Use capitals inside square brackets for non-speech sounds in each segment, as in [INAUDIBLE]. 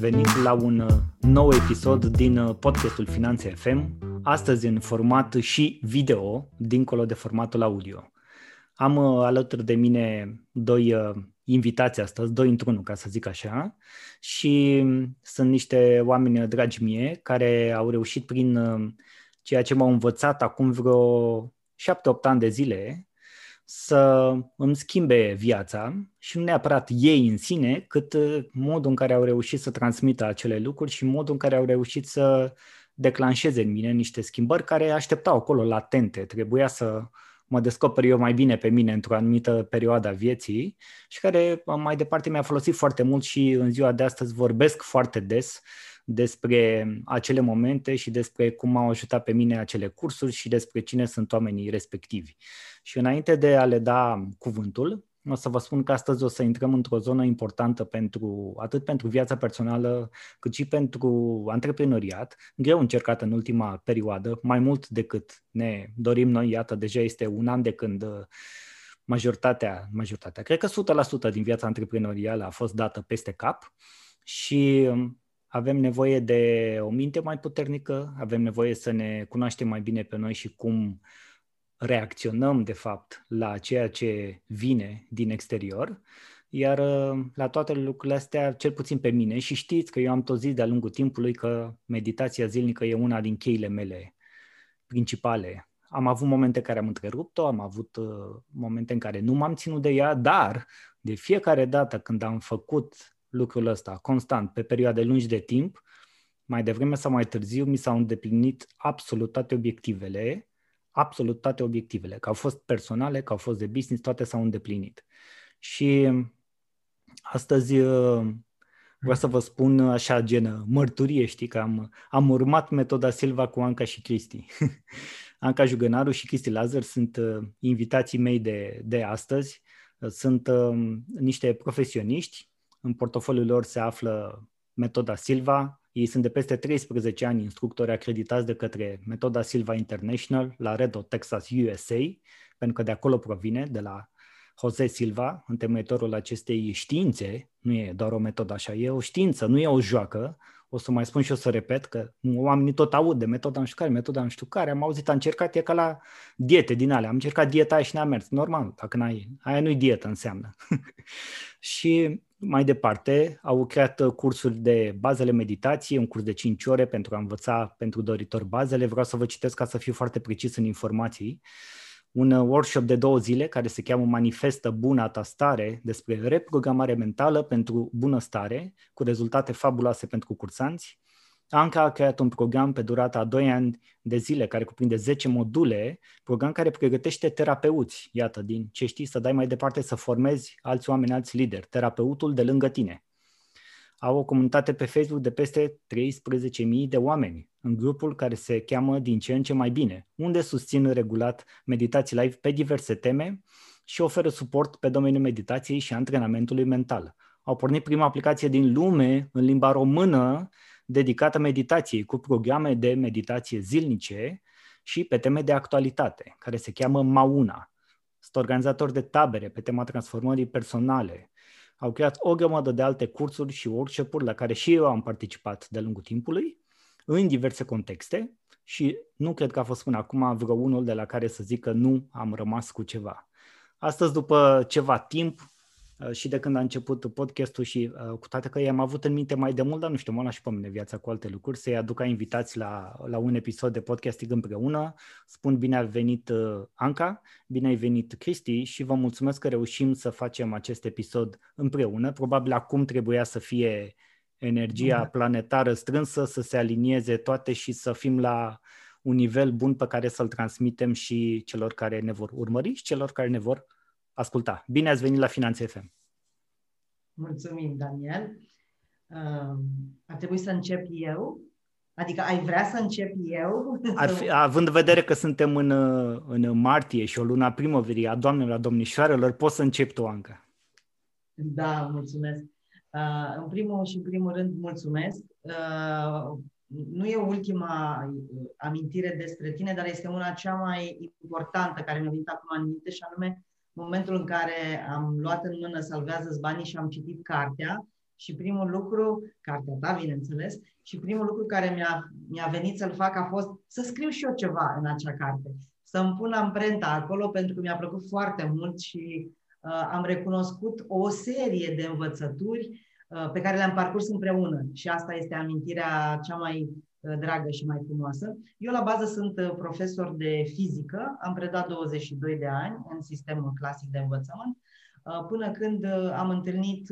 Salutare și bine ați venit la un uh, nou episod din uh, podcastul Finanțe FM, astăzi în format și video, dincolo de formatul audio. Am uh, alături de mine doi invitați astăzi, doi într-unul, ca să zic așa, și um, sunt niște oameni dragi mie care au reușit prin ceea ce m-au învățat acum vreo șapte-opt ani de zile să îmi schimbe viața și nu neapărat ei în sine, cât uh, modul în care au reușit să transmită acele lucruri și modul în care au reușit să declanșeze în mine niște schimbări care așteptau acolo latente. Trebuia să mă descoper eu mai bine pe mine într-o anumită perioadă a vieții și care mai departe mi-a folosit foarte mult și în ziua de astăzi vorbesc foarte des despre acele momente și despre cum au ajutat pe mine acele cursuri și despre cine sunt oamenii respectivi. Și înainte de a le da cuvântul, o să vă spun că astăzi o să intrăm într-o zonă importantă pentru atât pentru viața personală, cât și pentru antreprenoriat, greu încercat în ultima perioadă, mai mult decât ne dorim noi, iată, deja este un an de când uh, majoritatea, majoritatea, cred că 100% din viața antreprenorială a fost dată peste cap și um, avem nevoie de o minte mai puternică, avem nevoie să ne cunoaștem mai bine pe noi și cum reacționăm, de fapt, la ceea ce vine din exterior. Iar uh, la toate lucrurile astea, cel puțin pe mine, și știți că eu am tot zis de-a lungul timpului că meditația zilnică e una din cheile mele principale. Am avut momente în care am întrerupt-o, am avut uh, momente în care nu m-am ținut de ea, dar de fiecare dată când am făcut lucrul ăsta constant, pe perioade lungi de timp, mai devreme sau mai târziu mi s-au îndeplinit absolut toate obiectivele, absolut toate obiectivele, că au fost personale, că au fost de business, toate s-au îndeplinit. Și astăzi uh, vreau să vă spun așa, genă, mărturie, știi, că am, am urmat metoda Silva cu Anca și Cristi. [LAUGHS] Anca Jugănaru și Cristi Lazar sunt uh, invitații mei de, de astăzi. Sunt uh, niște profesioniști în portofoliul lor se află metoda Silva. Ei sunt de peste 13 ani instructori acreditați de către metoda Silva International la Red Hot, Texas, USA, pentru că de acolo provine, de la Jose Silva, întemeitorul acestei științe, nu e doar o metodă așa, e o știință, nu e o joacă, o să mai spun și o să repet că oamenii tot aud de metoda nu știu care, metoda nu știu care, am auzit, am încercat, e ca la diete din alea, am încercat dieta aia și n-a mers, normal, dacă n-ai, aia nu-i dietă înseamnă. [LAUGHS] și mai departe, au creat uh, cursuri de bazele meditației, un curs de 5 ore pentru a învăța pentru doritori bazele. Vreau să vă citesc ca să fiu foarte precis în informații. Un uh, workshop de două zile care se cheamă Manifestă Bună ta stare despre reprogramare mentală pentru bunăstare, cu rezultate fabuloase pentru cursanți. Anca a creat un program pe durata a 2 ani de zile, care cuprinde 10 module, program care pregătește terapeuți, iată, din ce știi, să dai mai departe, să formezi alți oameni, alți lideri, terapeutul de lângă tine. Au o comunitate pe Facebook de peste 13.000 de oameni, în grupul care se cheamă Din ce în ce mai bine, unde susțin regulat meditații live pe diverse teme și oferă suport pe domeniul meditației și antrenamentului mental. Au pornit prima aplicație din lume în limba română dedicată meditației, cu programe de meditație zilnice și pe teme de actualitate, care se cheamă Mauna. Sunt organizatori de tabere pe tema transformării personale. Au creat o grămadă de alte cursuri și workshop-uri la care și eu am participat de lungul timpului, în diverse contexte și nu cred că a fost până acum vreo unul de la care să zic că nu am rămas cu ceva. Astăzi, după ceva timp, Uh, și de când a început podcastul și uh, cu toate că i-am avut în minte mai de mult, dar nu știu, mă și pe mine viața cu alte lucruri, să-i aduc ca invitați la, la un episod de podcasting împreună. Spun bine ai venit uh, Anca, bine ai venit Cristi și vă mulțumesc că reușim să facem acest episod împreună. Probabil acum trebuia să fie energia planetară strânsă, să se alinieze toate și să fim la un nivel bun pe care să-l transmitem și celor care ne vor urmări și celor care ne vor asculta. Bine ați venit la Finanțe FM! Mulțumim, Daniel! Uh, ar trebui să încep eu? Adică ai vrea să încep eu? Ar fi, având în vedere că suntem în, în martie și o luna primăverii a doamnelor, a domnișoarelor, poți să încep tu, Anca. Da, mulțumesc. Uh, în primul și în primul rând, mulțumesc. Uh, nu e ultima amintire despre tine, dar este una cea mai importantă care mi-a venit acum în minte și anume momentul în care am luat în mână Salvează-ți banii și am citit cartea și primul lucru, cartea ta, bineînțeles, și primul lucru care mi-a, mi-a venit să-l fac a fost să scriu și eu ceva în acea carte, să-mi pun amprenta acolo pentru că mi-a plăcut foarte mult și uh, am recunoscut o serie de învățături uh, pe care le-am parcurs împreună. Și asta este amintirea cea mai uh, dragă și mai frumoasă. Eu la bază sunt uh, profesor de fizică, am predat 22 de ani în sistemul clasic de învățământ, uh, până când uh, am întâlnit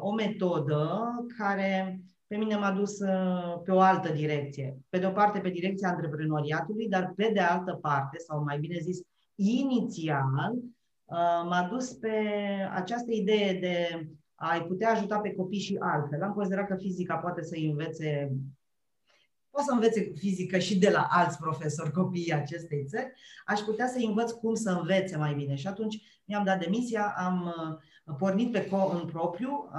o metodă care pe mine m-a dus pe o altă direcție. Pe de o parte pe direcția antreprenoriatului, dar pe de altă parte, sau mai bine zis, inițial, m-a dus pe această idee de a-i putea ajuta pe copii și altfel. Am considerat că fizica poate să învețe poate să învețe fizică și de la alți profesori copiii acestei țări, aș putea să învăț cum să învețe mai bine. Și atunci mi-am dat demisia, am pornit pe co în propriu,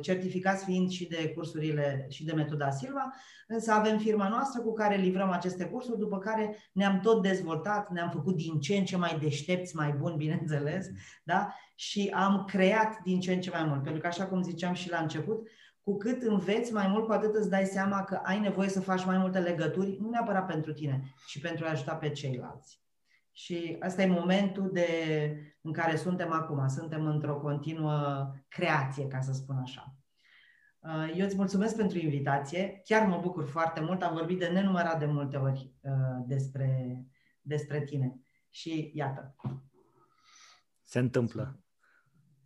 certificați fiind și de cursurile și de metoda Silva, însă avem firma noastră cu care livrăm aceste cursuri, după care ne-am tot dezvoltat, ne-am făcut din ce în ce mai deștepți, mai buni, [LAUGHS] bineînțeles, da? și am creat din ce în ce mai mult. Pentru că, așa cum ziceam și la început, cu cât înveți mai mult, cu atât îți dai seama că ai nevoie să faci mai multe legături, nu neapărat pentru tine, ci pentru a ajuta pe ceilalți. Și ăsta e momentul de, în care suntem acum. Suntem într-o continuă creație, ca să spun așa. Uh, eu îți mulțumesc pentru invitație. Chiar mă bucur foarte mult. Am vorbit de nenumărat de multe ori uh, despre, despre tine. Și iată. Se întâmplă.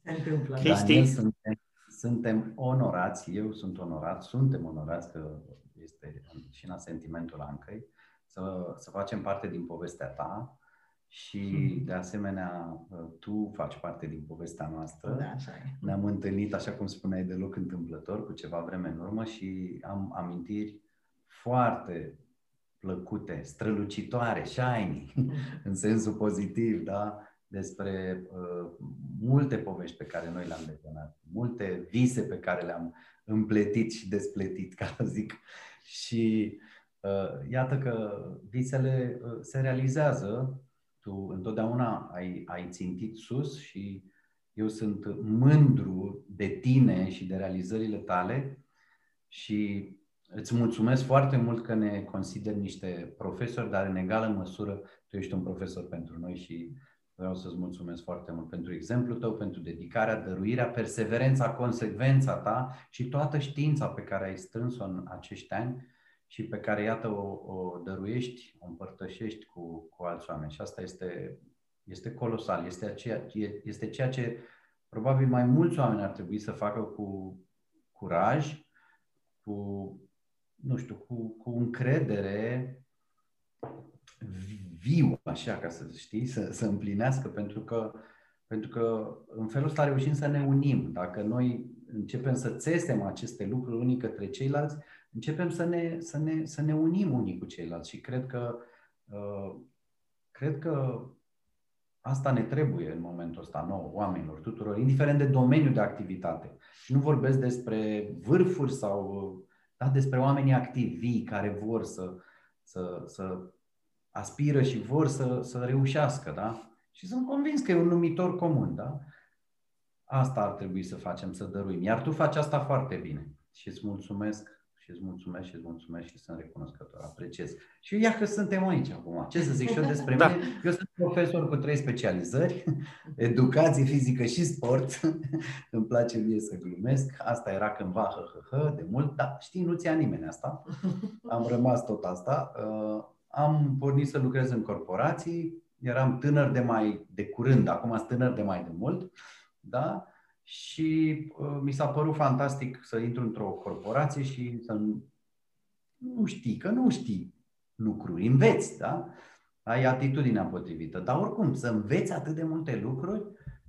Se întâmplă. Daniel, suntem, suntem onorați, eu sunt onorat, suntem onorați că este și în sentimentul Ancăi, să, să facem parte din povestea ta și, de asemenea, tu faci parte din povestea noastră. Da, așa e. Ne-am întâlnit, așa cum spuneai, deloc întâmplător, cu ceva vreme în urmă și am amintiri foarte plăcute, strălucitoare, shiny, [LAUGHS] în sensul pozitiv, da? Despre uh, multe povești pe care noi le-am detonat, multe vise pe care le-am împletit și despletit, [LAUGHS] ca să zic. Și uh, iată că visele uh, se realizează tu întotdeauna ai, ai țintit sus și eu sunt mândru de tine și de realizările tale și îți mulțumesc foarte mult că ne consideri niște profesori, dar în egală măsură tu ești un profesor pentru noi și vreau să-ți mulțumesc foarte mult pentru exemplul tău, pentru dedicarea, dăruirea, perseverența, consecvența ta și toată știința pe care ai strâns-o în acești ani și pe care, iată, o, o dăruiești, o împărtășești cu, cu alți oameni. Și asta este, este colosal. Este, aceea, este ceea ce probabil mai mulți oameni ar trebui să facă cu curaj, cu, nu știu, cu, cu încredere viu, așa, ca să știi, să, să împlinească, pentru că, pentru că în felul ăsta reușim să ne unim. Dacă noi începem să țesem aceste lucruri unii către ceilalți, începem să ne, să ne, să ne unim unii cu ceilalți și cred că, uh, cred că asta ne trebuie în momentul ăsta nouă, oamenilor, tuturor, indiferent de domeniul de activitate. Și nu vorbesc despre vârfuri sau da, despre oamenii activi, vii, care vor să, să, să aspiră și vor să, să reușească, da? Și sunt convins că e un numitor comun, da? Asta ar trebui să facem, să dăruim. Iar tu faci asta foarte bine. Și îți mulțumesc și îți mulțumesc și îți mulțumesc și sunt recunoscător, apreciez. Și ia că suntem aici acum. Ce să zic și eu despre da. mine? Eu sunt profesor cu trei specializări, [LAUGHS] educație fizică și sport. [LAUGHS] Îmi place mie să glumesc. Asta era cândva hă, hă, hă de mult, dar știi, nu ți-a nimeni asta. Am rămas tot asta. Uh, am pornit să lucrez în corporații, eram tânăr de mai de curând, acum sunt tânăr de mai de mult, da? și uh, mi s-a părut fantastic să intru într-o corporație și să nu știi, că nu știi lucruri, înveți, da? Ai atitudinea potrivită. Dar oricum, să înveți atât de multe lucruri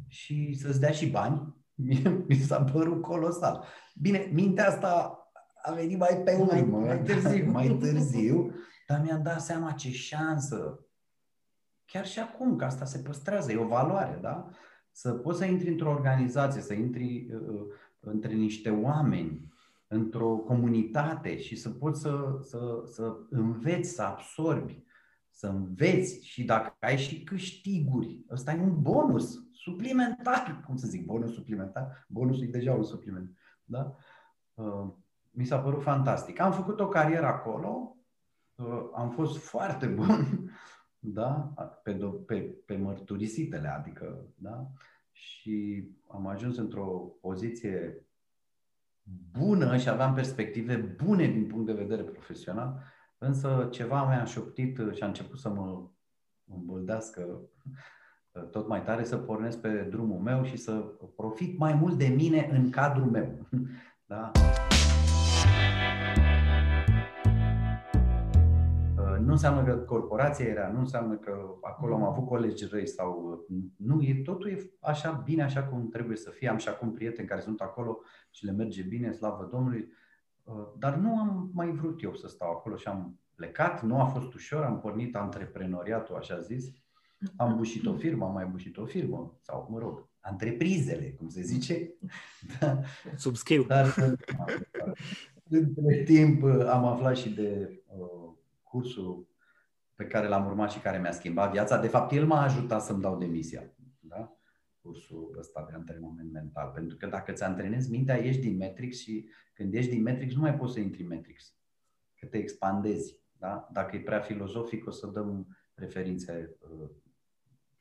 și să-ți dea și bani, [LAUGHS] mi s-a părut colosal. Bine, mintea asta a venit mai pe urmă, mai, mai târziu, mai târziu, dar mi-am dat seama ce șansă. Chiar și acum, că asta se păstrează, e o valoare, da? să poți să intri într-o organizație, să intri uh, uh, între niște oameni, într-o comunitate și să poți să, să, să înveți, să absorbi, să înveți și dacă ai și câștiguri, ăsta e un bonus suplimentar, cum să zic, bonus suplimentar, bonusul e deja un supliment, da? Uh, mi s-a părut fantastic. Am făcut o carieră acolo, uh, am fost foarte bun, [LAUGHS] da? Pe, pe, pe mărturisitele, adică, da? Și am ajuns într-o poziție bună și aveam perspective bune din punct de vedere profesional, însă ceva mi-a șoptit și a început să mă îmbuldească tot mai tare să pornesc pe drumul meu și să profit mai mult de mine în cadrul meu. [LAUGHS] Da? Nu înseamnă că corporația era, nu înseamnă că acolo am avut colegi răi sau... Nu, e, totul e așa bine, așa cum trebuie să fie. Am și acum prieteni care sunt acolo și le merge bine, slavă Domnului. Dar nu am mai vrut eu să stau acolo și am plecat. Nu a fost ușor, am pornit antreprenoriatul, așa zis am bușit o firmă, am mai bușit o firmă, sau, mă rog, întreprizele, cum se zice. [LAUGHS] Da. Subscriu. Dar, între timp, am aflat și de uh, cursul pe care l-am urmat și care mi-a schimbat viața. De fapt, el m-a ajutat să-mi dau demisia. Da? Cursul ăsta de antrenament mental. Pentru că dacă ți antrenezi mintea, ieși din Matrix și când ieși din Matrix, nu mai poți să intri în Matrix. Că te expandezi. Da? Dacă e prea filozofic, o să dăm referințe uh,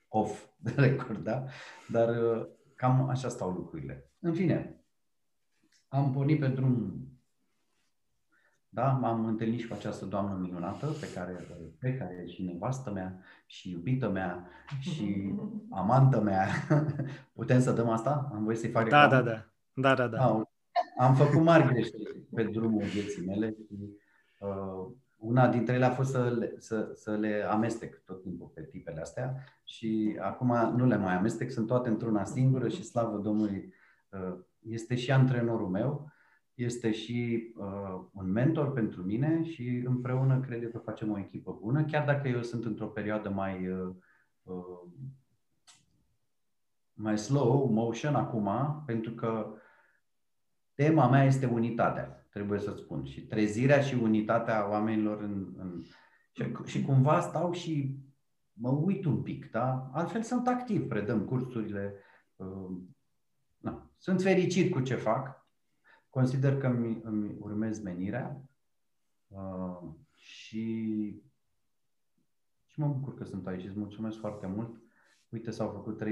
off [LAUGHS] the record, da? Dar uh, cam așa stau lucrurile. În fine, am pornit pe drum, da? M-am întâlnit și cu această doamnă minunată pe care, pe care și nevastă mea, și iubită mea, și [LAUGHS] amantă mea. [LAUGHS] Putem să dăm asta? Am voie să-i fac Da, da, da. Da, da, da. Am, am făcut mari greșeli pe drumul vieții mele și uh, una dintre ele a fost să le, să, să le amestec tot timpul pe tipele astea și acum nu le mai amestec, sunt toate într-una singură și slavă Domnului uh, este și antrenorul meu, este și uh, un mentor pentru mine și împreună cred că facem o echipă bună, chiar dacă eu sunt într-o perioadă mai uh, uh, mai slow motion acum, pentru că tema mea este unitatea trebuie să spun. Și trezirea și unitatea oamenilor în, în și, și cumva stau și mă uit un pic, da? Altfel sunt activ, predăm cursurile. Uh, na. Sunt fericit cu ce fac. Consider că îmi, îmi urmez menirea uh, și, și mă bucur că sunt aici. Îți mulțumesc foarte mult. Uite, s-au făcut 13-14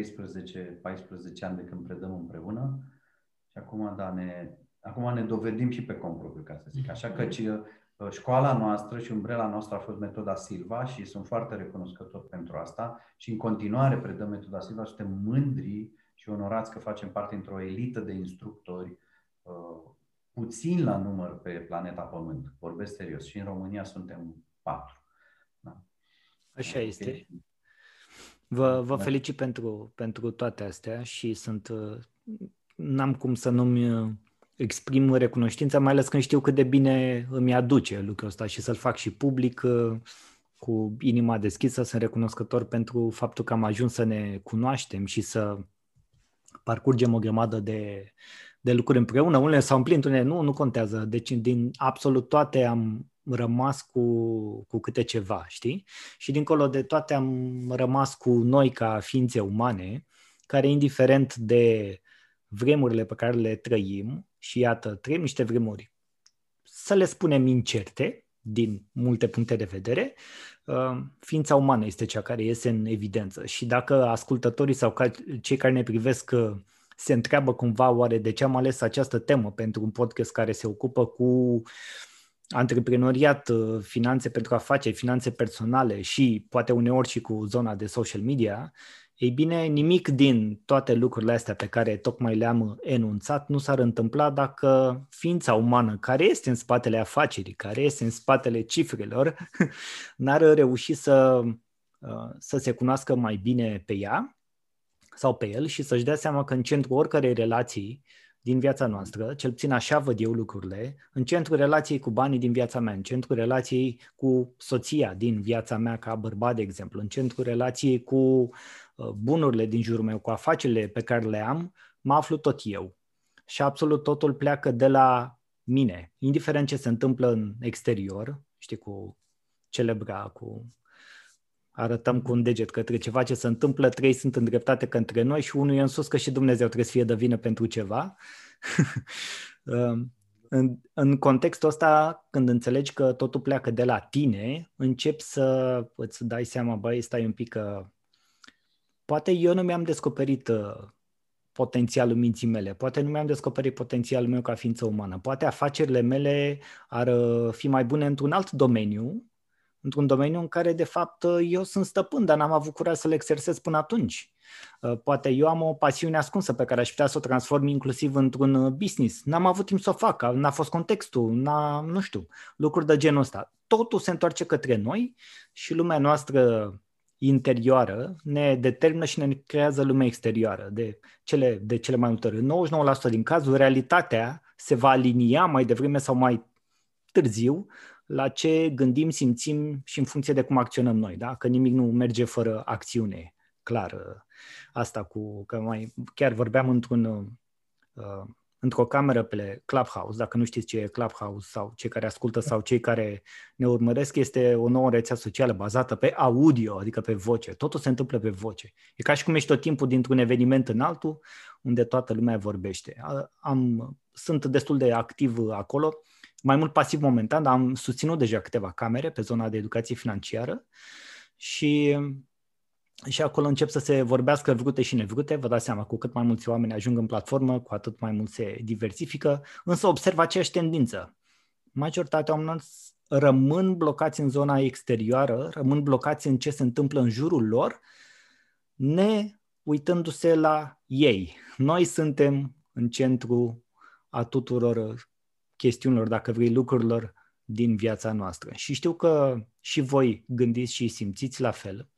ani de când predăm împreună. Și acum, da, ne, Acum ne dovedim și pe compropriu, ca să zic. Așa, că uh, școala noastră și umbrela noastră a fost metoda Silva și sunt foarte recunoscător pentru asta. Și în continuare predăm metoda Silva. Și suntem mândri și onorați că facem parte într-o elită de instructori uh, puțin la număr pe planeta Pământ. Vorbesc serios. Și în România suntem patru. Da. Așa este. Vă, vă felicit pentru, pentru toate astea și sunt uh, n-am cum să nu-mi exprim recunoștința, mai ales când știu cât de bine îmi aduce lucrul ăsta și să-l fac și public uh, cu inima deschisă. Sunt recunoscător pentru faptul că am ajuns să ne cunoaștem și să parcurgem o grămadă de, de lucruri împreună. Unele s-au împlinit, unele nu, nu contează. Deci din absolut toate am rămas cu, cu câte ceva, știi? Și dincolo de toate am rămas cu noi ca ființe umane, care indiferent de vremurile pe care le trăim, și iată, trăim niște vremuri, să le spunem incerte, din multe puncte de vedere, uh, ființa umană este cea care iese în evidență. Și dacă ascultătorii sau cei care ne privesc uh, se întreabă cumva oare de ce am ales această temă pentru un podcast care se ocupă cu antreprenoriat, uh, finanțe pentru afaceri, finanțe personale și poate uneori și cu zona de social media, ei bine, nimic din toate lucrurile astea pe care tocmai le-am enunțat nu s-ar întâmpla dacă ființa umană care este în spatele afacerii, care este în spatele cifrelor, [LAUGHS] n-ar reuși să, uh, să se cunoască mai bine pe ea sau pe el și să-și dea seama că în centrul oricărei relații din viața noastră, cel puțin așa văd eu lucrurile, în centrul relației cu banii din viața mea, în centrul relației cu soția din viața mea ca bărbat, de exemplu, în centrul relației cu uh, bunurile din jurul meu, cu afacerile pe care le am, mă aflu tot eu. Și absolut totul pleacă de la mine, indiferent ce se întâmplă în exterior, știi, cu celebra, cu arătăm cu un deget către ceva ce se întâmplă, trei sunt îndreptate către noi și unul e în sus că și Dumnezeu trebuie să fie de vină pentru ceva. Um, [LAUGHS] în, în contextul ăsta, când înțelegi că totul pleacă de la tine, începi să îți dai seama, băi, stai un pic că poate eu nu mi-am descoperit uh, potențialul minții mele, poate nu mi-am descoperit potențialul meu ca ființă umană, poate afacerile mele ar uh, fi mai bune într-un alt domeniu într-un domeniu în care, de fapt, eu sunt stăpân, dar n-am avut curaj să le exersez până atunci. Uh, poate eu am o pasiune ascunsă pe care aș putea să o transform inclusiv într-un uh, business. N-am avut timp să o fac, n-a fost contextul, n-a, nu știu, lucruri de genul ăsta. Totul se întoarce către noi și lumea noastră interioară ne determină și ne creează lumea exterioară. De cele, de cele mai multe ori, 99% din cazuri, realitatea se va alinia mai devreme sau mai târziu la ce gândim, simțim și în funcție de cum acționăm noi, da? Că nimic nu merge fără acțiune, clar. Asta cu, că mai, chiar vorbeam într-un, uh, într-o cameră pe Clubhouse, dacă nu știți ce e Clubhouse sau cei care ascultă sau cei care ne urmăresc, este o nouă rețea socială bazată pe audio, adică pe voce. Totul se întâmplă pe voce. E ca și cum ești tot timpul dintr-un eveniment în altul, unde toată lumea vorbește. Am, sunt destul de activ acolo mai mult pasiv momentan, dar am susținut deja câteva camere pe zona de educație financiară și, și acolo încep să se vorbească vrute și nevrute. Vă dați seama, cu cât mai mulți oameni ajung în platformă, cu atât mai mult se diversifică, însă observ aceeași tendință. Majoritatea oamenilor rămân blocați în zona exterioară, rămân blocați în ce se întâmplă în jurul lor, ne uitându-se la ei. Noi suntem în centru a tuturor chestiunilor, dacă vrei, lucrurilor din viața noastră. Și știu că și voi gândiți și simțiți la fel.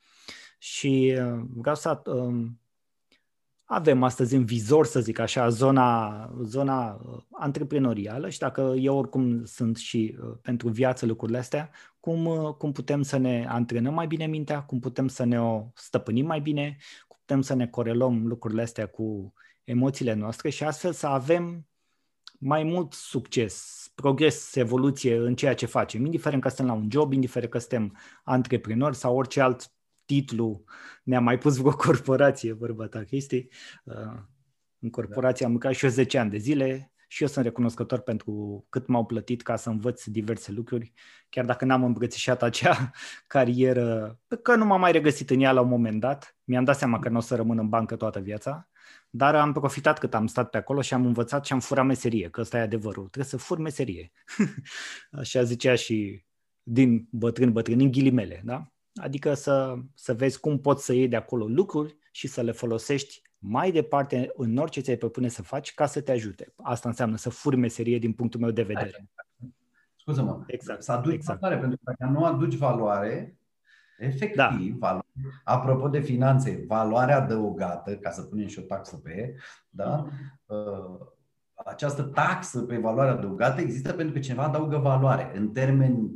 Și uh, vreau să um, avem astăzi în vizor, să zic așa, zona, zona uh, antreprenorială și dacă eu oricum sunt și uh, pentru viață lucrurile astea, cum, cum putem să ne antrenăm mai bine mintea, cum putem să ne o stăpânim mai bine, cum putem să ne corelăm lucrurile astea cu emoțiile noastre și astfel să avem mai mult succes, progres, evoluție în ceea ce facem, indiferent că suntem la un job, indiferent că suntem antreprenori sau orice alt titlu ne-a mai pus vreo [LAUGHS] corporație, vorba ta, Cristi. Uh, în corporație am lucrat și eu 10 ani de zile și eu sunt recunoscător pentru cât m-au plătit ca să învăț diverse lucruri, chiar dacă n-am îmbrățișat acea [LAUGHS] carieră, că nu m-am mai regăsit în ea la un moment dat. Mi-am dat seama că nu o să rămân în bancă toată viața dar am profitat cât am stat pe acolo și am învățat și am furat meserie, că ăsta e adevărul. Trebuie să fur meserie. [LAUGHS] Așa zicea și din bătrân bătrân, în ghilimele, da? Adică să, să vezi cum poți să iei de acolo lucruri și să le folosești mai departe în orice ți-ai propune să faci ca să te ajute. Asta înseamnă să furi meserie din punctul meu de vedere. Scuză-mă, exact, să aduci exact. valoare, pentru că dacă nu aduci valoare, Efectiv, da. valoare, apropo de finanțe, valoarea adăugată, ca să punem și o taxă pe e, da? Uh, această taxă pe valoare adăugată există pentru că cineva adaugă valoare. În termeni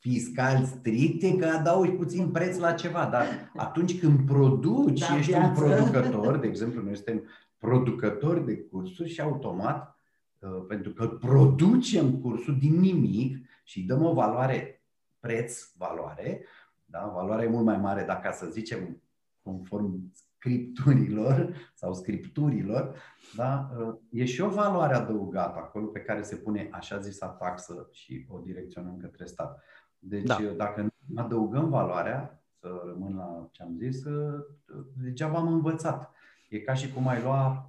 fiscal stricte că adaugi puțin preț la ceva, dar atunci când produci, da, ești viață. un producător, de exemplu, noi suntem producători de cursuri și automat, uh, pentru că producem cursul din nimic și dăm o valoare preț-valoare, da? Valoarea e mult mai mare dacă, să zicem, conform scripturilor sau scripturilor, da? e și o valoare adăugată acolo pe care se pune așa zisa taxă și o direcționăm către stat. Deci da. dacă nu adăugăm valoarea, să rămân la ce am zis, degeaba am învățat. E ca și cum ai lua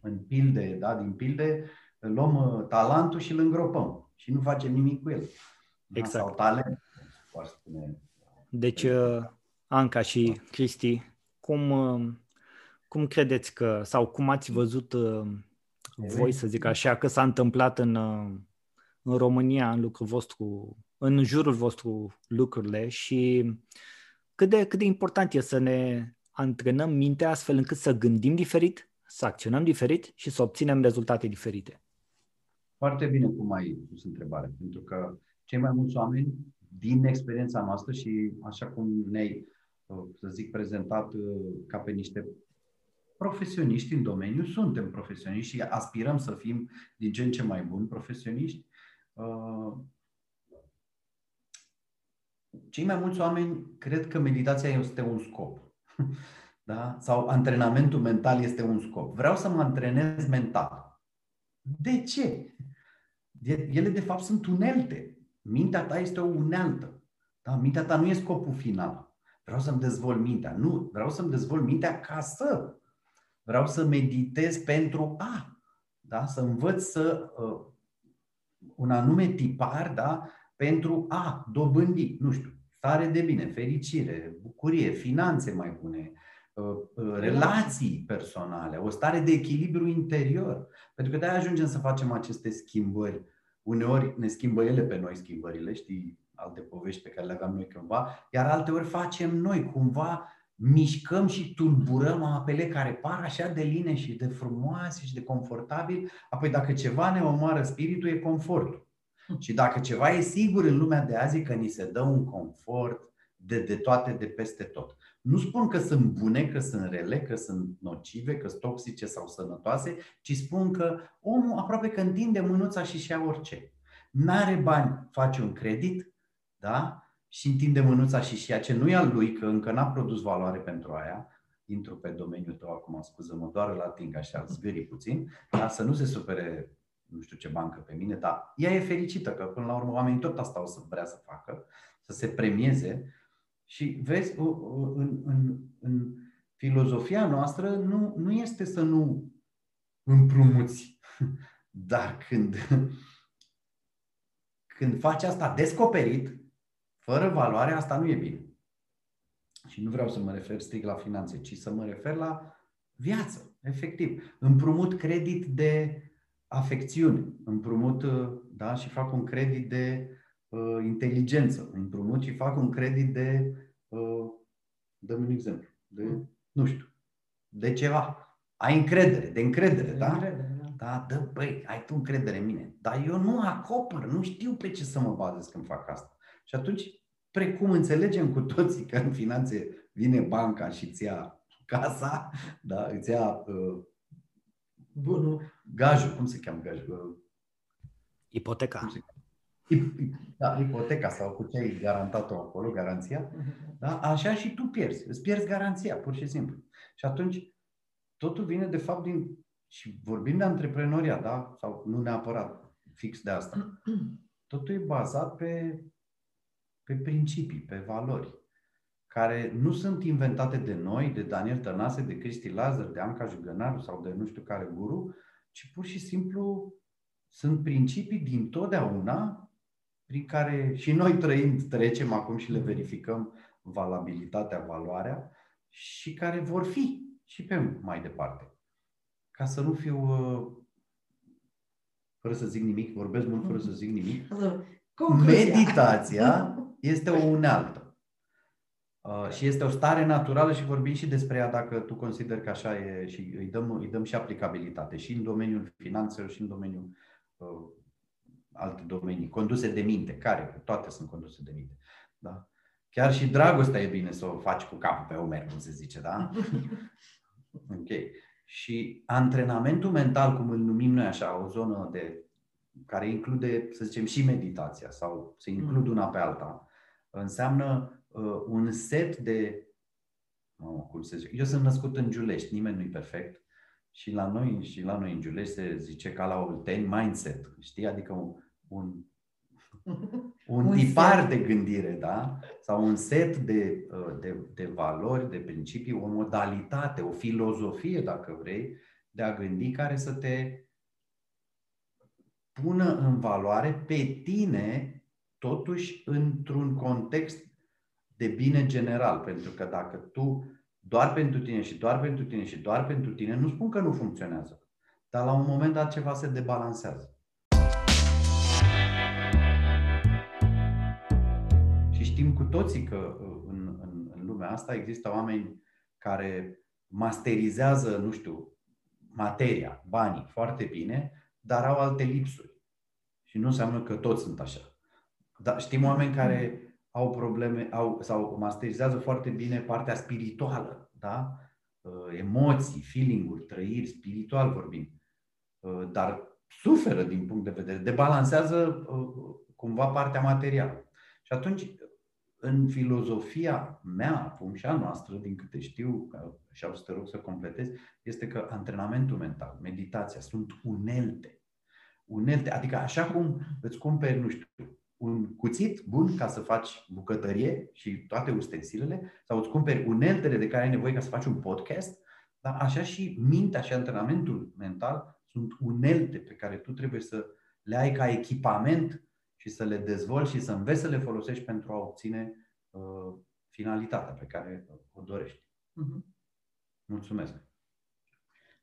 în pilde, da? din pilde, luăm talentul și îl îngropăm și nu facem nimic cu el. Da? Exact. Sau talent, poate spune deci, uh, Anca și Cristi, cum, uh, cum credeți că, sau cum ați văzut uh, voi, să zic așa, că s-a întâmplat în, în România, în lucrul vostru, în jurul vostru lucrurile și cât de, cât de important e să ne antrenăm mintea astfel încât să gândim diferit, să acționăm diferit și să obținem rezultate diferite? Foarte bine cum ai pus întrebare, pentru că cei mai mulți oameni din experiența noastră și așa cum ne-ai, uh, să zic, prezentat uh, ca pe niște profesioniști în domeniu, suntem profesioniști și aspirăm să fim din ce în ce mai buni profesioniști. Uh, cei mai mulți oameni cred că meditația este un scop. [LAUGHS] Da? Sau antrenamentul mental este un scop. Vreau să mă antrenez mental. De ce? Ele, de fapt, sunt unelte. Mintea ta este o unealtă. Da? Mintea ta nu e scopul final. Vreau să-mi dezvolt mintea. Nu, vreau să-mi dezvolt mintea ca să. Vreau să meditez pentru a. Da? Să învăț să uh, un anume tipar da? Pentru a dobândi, nu știu, stare de bine, fericire, bucurie, finanțe mai bune, uh, uh, relații personale, o stare de echilibru interior. Pentru că de-aia ajungem să facem aceste schimbări. Uneori ne schimbă ele pe noi schimbările, știi, alte povești pe care le aveam noi cândva, iar alteori facem noi, cumva mișcăm și tulburăm apele care par așa de line și de frumoase și de confortabil, apoi dacă ceva ne omoară spiritul, e confortul. Și dacă ceva e sigur în lumea de azi, că ni se dă un confort de, de toate, de peste tot. Nu spun că sunt bune, că sunt rele, că sunt nocive, că sunt toxice sau sănătoase, ci spun că omul aproape că întinde mânuța și și ia orice. N-are bani, face un credit, da? Și întinde mânuța și și ia ce nu e al lui, că încă n-a produs valoare pentru aia. Intru pe domeniul tău acum, scuză-mă, doar la ting așa, zgârii puțin, dar să nu se supere nu știu ce bancă pe mine, dar ea e fericită că până la urmă oamenii tot asta o să vrea să facă, să se premieze și vezi, în, în, în filozofia noastră nu, nu este să nu împrumuți, [LAUGHS] dar când, când faci asta descoperit, fără valoare, asta nu e bine. Și nu vreau să mă refer strict la finanțe, ci să mă refer la viață, efectiv. Împrumut credit de afecțiuni, împrumut da, și fac un credit de uh, inteligență, împrumut și fac un credit de, uh, dăm un exemplu, de, nu știu, de ceva. Ai încredere, de încredere, de da? Încredere, da? Da, dă, băi, ai tu încredere în mine. Dar eu nu acopăr, nu știu pe ce să mă bazez când fac asta. Și atunci, precum înțelegem cu toții că în finanțe vine banca și îți ia casa, da, îți ia uh, bunul, gajul, cum se cheamă gajul? Ipoteca. Da, ipoteca sau cu ce ai garantat-o acolo, garanția, da? așa și tu pierzi. Îți pierzi garanția, pur și simplu. Și atunci, totul vine de fapt din... Și vorbim de antreprenoria, da? Sau nu neapărat fix de asta. [CLEARS THROAT] Totul e bazat pe, pe principii, pe valori, care nu sunt inventate de noi, de Daniel Tănase, de Cristi Lazar, de Anca Jugănaru sau de nu știu care guru, ci pur și simplu sunt principii din totdeauna prin care și noi trăim, trecem acum și le verificăm valabilitatea, valoarea și care vor fi și pe mai departe. Ca să nu fiu uh, fără să zic nimic, vorbesc mult fără să zic nimic. Meditația este o unealtă. Uh, și este o stare naturală și vorbim și despre ea dacă tu consideri că așa e și îi dăm, îi dăm și aplicabilitate și în domeniul finanțelor și în domeniul uh, alte domenii, conduse de minte, care toate sunt conduse de minte. Da? Chiar și dragostea e bine să o faci cu capul pe umer, cum se zice, da? [LAUGHS] ok. Și antrenamentul mental, cum îl numim noi așa, o zonă de care include, să zicem, și meditația sau se includ una pe alta, înseamnă uh, un set de. Oh, cum se zice? Eu sunt născut în Giulești, nimeni nu-i perfect. Și la noi, și la noi în Giulești se zice ca la Olteni mindset, știi? Adică un, un, [LAUGHS] un, un tipar set. de gândire, da? Sau un set de, uh, de, de valori, de principii, o modalitate, o filozofie, dacă vrei, de a gândi care să te pună în valoare pe tine, totuși într-un context de bine general. Pentru că dacă tu doar pentru tine și doar pentru tine și doar pentru tine, nu spun că nu funcționează. Dar la un moment dat ceva se debalansează. Și știm cu toții că uh, în, în, în lumea asta există oameni care masterizează, nu știu, materia, banii foarte bine, dar au alte lipsuri. Și nu înseamnă că toți sunt așa. Dar știm oameni care au probleme au, sau masterizează foarte bine partea spirituală, da? Uh, emoții, feeling-uri, trăiri, spiritual vorbim. Uh, dar suferă din punct de vedere, debalansează uh, cumva partea materială. Și atunci în filozofia mea, acum și a noastră, din câte știu, și au să te rog să completez, este că antrenamentul mental, meditația, sunt unelte. Unelte, adică așa cum îți cumperi, nu știu, un cuțit bun ca să faci bucătărie și toate ustensilele, sau îți cumperi uneltele de care ai nevoie ca să faci un podcast, dar așa și mintea și antrenamentul mental sunt unelte pe care tu trebuie să le ai ca echipament și să le dezvolți și să înveți să le folosești pentru a obține uh, finalitatea pe care o dorești. Uh-huh. Mulțumesc!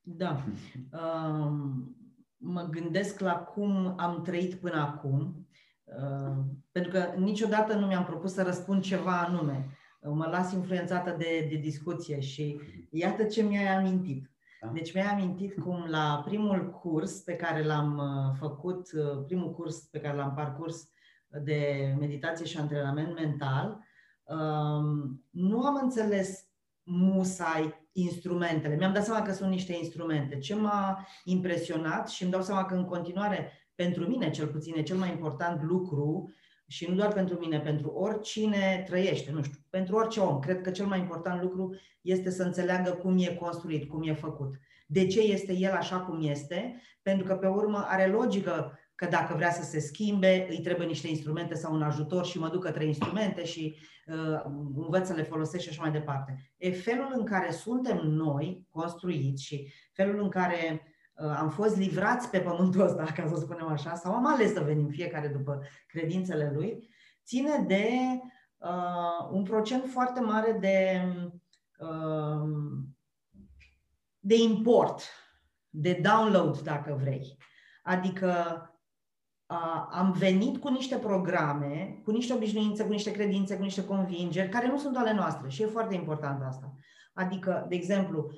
Da. [LAUGHS] Um, mă gândesc la cum am trăit până acum, uh, pentru că niciodată nu mi-am propus să răspund ceva anume. Mă las influențată de, de discuție și iată ce mi-ai amintit. Da. Deci mi-ai amintit cum la primul curs pe care l-am uh, făcut, uh, primul curs pe care l-am parcurs de meditație și antrenament mental, um, nu am înțeles musai instrumentele. Mi-am dat seama că sunt niște instrumente. Ce m-a impresionat și îmi dau seama că în continuare, pentru mine cel puțin, e cel mai important lucru și nu doar pentru mine, pentru oricine trăiește, nu știu, pentru orice om. Cred că cel mai important lucru este să înțeleagă cum e construit, cum e făcut. De ce este el așa cum este? Pentru că, pe urmă, are logică că dacă vrea să se schimbe, îi trebuie niște instrumente sau un ajutor și mă duc către instrumente și uh, învăț să le folosesc și așa mai departe. E felul în care suntem noi construiți și felul în care uh, am fost livrați pe pământul ăsta, ca să spunem așa, sau am ales să venim fiecare după credințele lui, ține de uh, un procent foarte mare de, uh, de import, de download, dacă vrei. Adică am venit cu niște programe, cu niște obișnuințe, cu niște credințe, cu niște convingeri, care nu sunt ale noastre și e foarte important asta. Adică, de exemplu,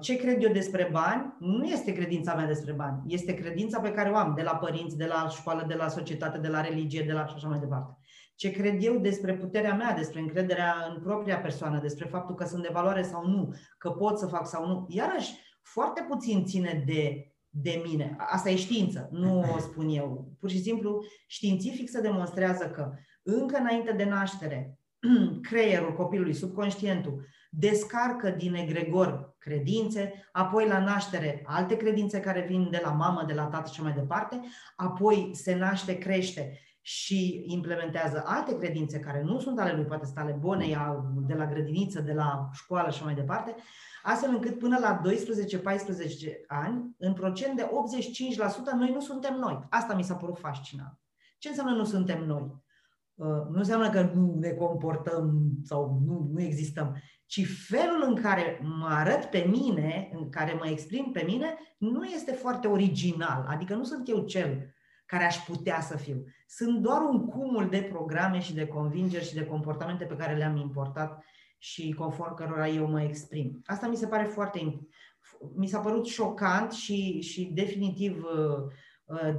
ce cred eu despre bani nu este credința mea despre bani, este credința pe care o am de la părinți, de la școală, de la societate, de la religie, de la și așa mai departe. Ce cred eu despre puterea mea, despre încrederea în propria persoană, despre faptul că sunt de valoare sau nu, că pot să fac sau nu. Iarăși, foarte puțin ține de de mine. Asta e știință, nu [CLEARS THROAT] o spun eu. Pur și simplu, științific se demonstrează că încă înainte de naștere, [CLEARS THROAT] creierul copilului, subconștientul, descarcă din egregor credințe, apoi la naștere alte credințe care vin de la mamă, de la tată și mai departe, apoi se naște, crește și implementează alte credințe care nu sunt ale lui, poate sunt ale bonei, de la grădiniță, de la școală și mai departe, astfel încât până la 12-14 ani, în procent de 85%, noi nu suntem noi. Asta mi s-a părut fascinant. Ce înseamnă nu suntem noi? Uh, nu înseamnă că nu ne comportăm sau nu, nu existăm, ci felul în care mă arăt pe mine, în care mă exprim pe mine, nu este foarte original. Adică nu sunt eu cel care aș putea să fiu. Sunt doar un cumul de programe și de convingeri și de comportamente pe care le-am importat și conform cărora eu mă exprim. Asta mi se pare foarte. Mi s-a părut șocant și, și definitiv uh, uh,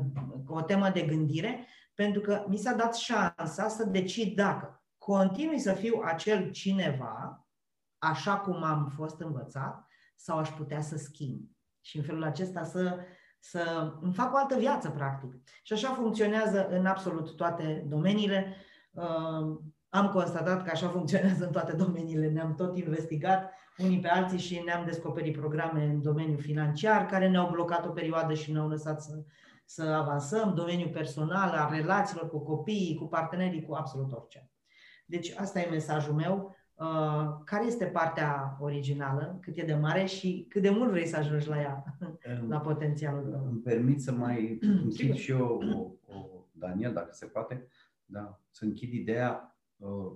o temă de gândire, pentru că mi s-a dat șansa să decid dacă continui să fiu acel cineva, așa cum am fost învățat, sau aș putea să schimb. Și în felul acesta să, să îmi fac o altă viață, practic. Și așa funcționează în absolut toate domeniile. Uh, am constatat că așa funcționează în toate domeniile. Ne-am tot investigat unii pe alții și ne-am descoperit programe în domeniul financiar care ne-au blocat o perioadă și ne-au lăsat să, să avansăm, domeniul personal, al relațiilor cu copiii, cu partenerii, cu absolut orice. Deci asta e mesajul meu. Uh, care este partea originală, cât e de mare și cât de mult vrei să ajungi la ea, la potențialul tău? Îmi permit să mai [CLEARS THROAT] închid și eu, o, o, Daniel, dacă se poate, da, să închid ideea Uh,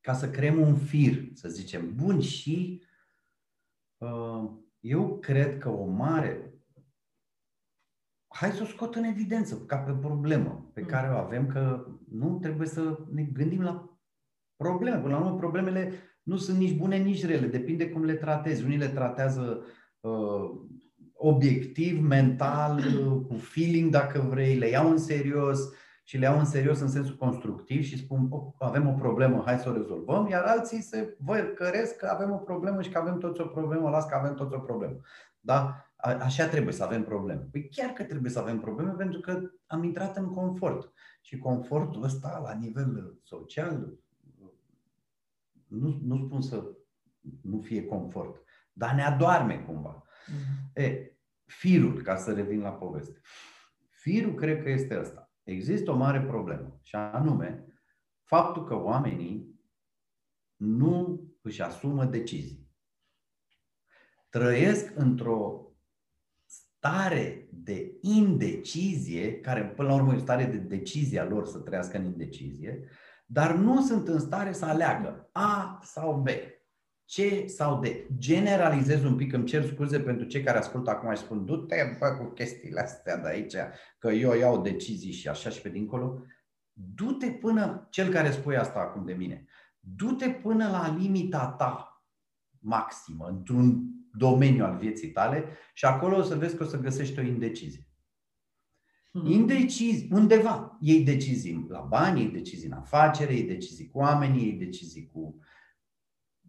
ca să creăm un fir, să zicem. Bun, și uh, eu cred că o mare. Hai să o scot în evidență ca pe problemă pe mm. care o avem, că nu trebuie să ne gândim la probleme. Până la urmă, problemele nu sunt nici bune, nici rele. Depinde cum le tratezi. Unii le tratează uh, obiectiv, mental, cu feeling, dacă vrei, le iau în serios și le iau în serios în sensul constructiv și spun avem o problemă, hai să o rezolvăm, iar alții se văcăresc că avem o problemă și că avem toți o problemă, las că avem toți o problemă. Da? A, așa trebuie să avem probleme. Păi chiar că trebuie să avem probleme pentru că am intrat în confort. Și confortul ăsta la nivel social, nu, nu spun să nu fie confort, dar ne adoarme cumva. Mm-hmm. E, firul, ca să revin la poveste. Firul cred că este ăsta. Există o mare problemă și anume faptul că oamenii nu își asumă decizii. Trăiesc într-o stare de indecizie, care până la urmă e o stare de decizie a lor să trăiască în indecizie, dar nu sunt în stare să aleagă A sau B. C sau D. Generalizez un pic, îmi cer scuze pentru cei care ascultă acum și spun du-te bă, cu chestiile astea de aici, că eu iau decizii și așa și pe dincolo. Du-te până, cel care spui asta acum de mine, du-te până la limita ta maximă, într-un domeniu al vieții tale și acolo o să vezi că o să găsești o indecizie. Hmm. Indecizi, undeva. Iei decizii la bani, iei decizii în afacere, iei decizii cu oamenii, iei decizii cu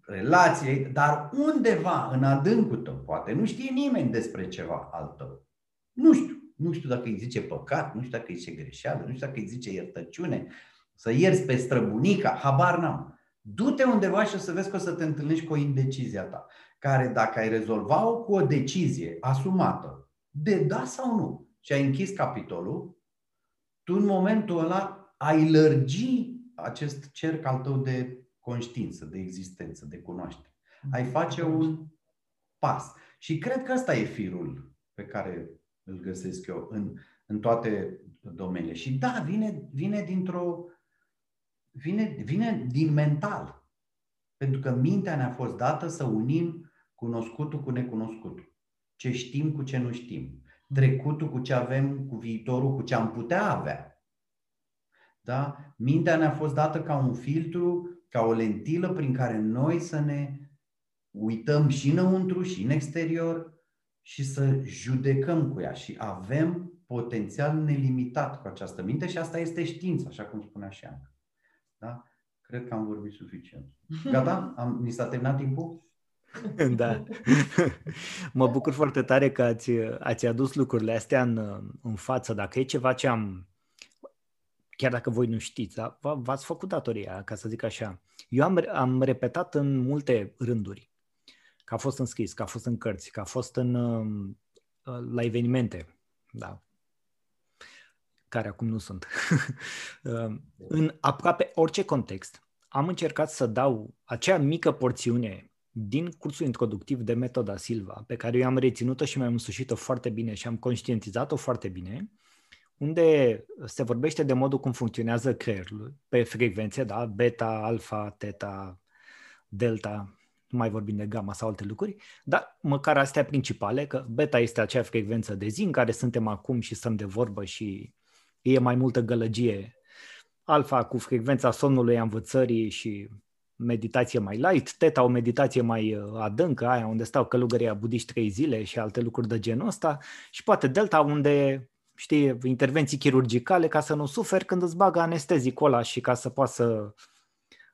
relații, dar undeva în adâncul tău, poate nu știe nimeni despre ceva al tău. Nu știu. Nu știu dacă îi zice păcat, nu știu dacă îi zice greșeală, nu știu dacă îi zice iertăciune, să ierți pe străbunica, habar n-am. Du-te undeva și o să vezi că o să te întâlnești cu o indecizia ta, care dacă ai rezolva-o cu o decizie asumată, de da sau nu, și ai închis capitolul, tu în momentul ăla ai lărgi acest cerc al tău de conștiință, de existență, de cunoaștere. Ai face un pas. Și cred că ăsta e firul pe care îl găsesc eu în, în toate domeniile. Și da, vine, vine dintr-o. Vine, vine din mental. Pentru că mintea ne-a fost dată să unim cunoscutul cu necunoscutul. Ce știm cu ce nu știm. Trecutul cu ce avem, cu viitorul, cu ce am putea avea. Da? Mintea ne-a fost dată ca un filtru, ca o lentilă prin care noi să ne uităm și înăuntru și în exterior și să judecăm cu ea. Și avem potențial nelimitat cu această minte și asta este știință, așa cum spunea și Ana. Da? Cred că am vorbit suficient. Gata? Am, mi s-a terminat timpul? Da. [LAUGHS] Mă bucur foarte tare că ați, ați adus lucrurile astea în, în față. Dacă e ceva ce am, chiar dacă voi nu știți, dar v-ați făcut datoria, ca să zic așa. Eu am, am repetat în multe rânduri că a fost înscris, că a fost în cărți, că a fost în, um, la evenimente, da, care acum nu sunt. [LAUGHS] Um, în aproape orice context, am încercat să dau acea mică porțiune din cursul introductiv de metoda Silva, pe care eu am reținut-o și mi-am însușit-o foarte bine și am conștientizat-o foarte bine, unde se vorbește de modul cum funcționează creierul pe frecvențe, da? beta, alfa, teta, delta, nu mai vorbim de gamma sau alte lucruri, dar măcar astea principale, că beta este acea frecvență de zi în care suntem acum și stăm de vorbă și e mai multă gălăgie. Alfa cu frecvența somnului, a învățării și meditație mai light, teta o meditație mai uh, adâncă, aia unde stau călugării budiști trei zile și alte lucruri de genul ăsta și poate delta unde știi, intervenții chirurgicale ca să nu suferi când îți bagă anestezicul ăla și ca să poată să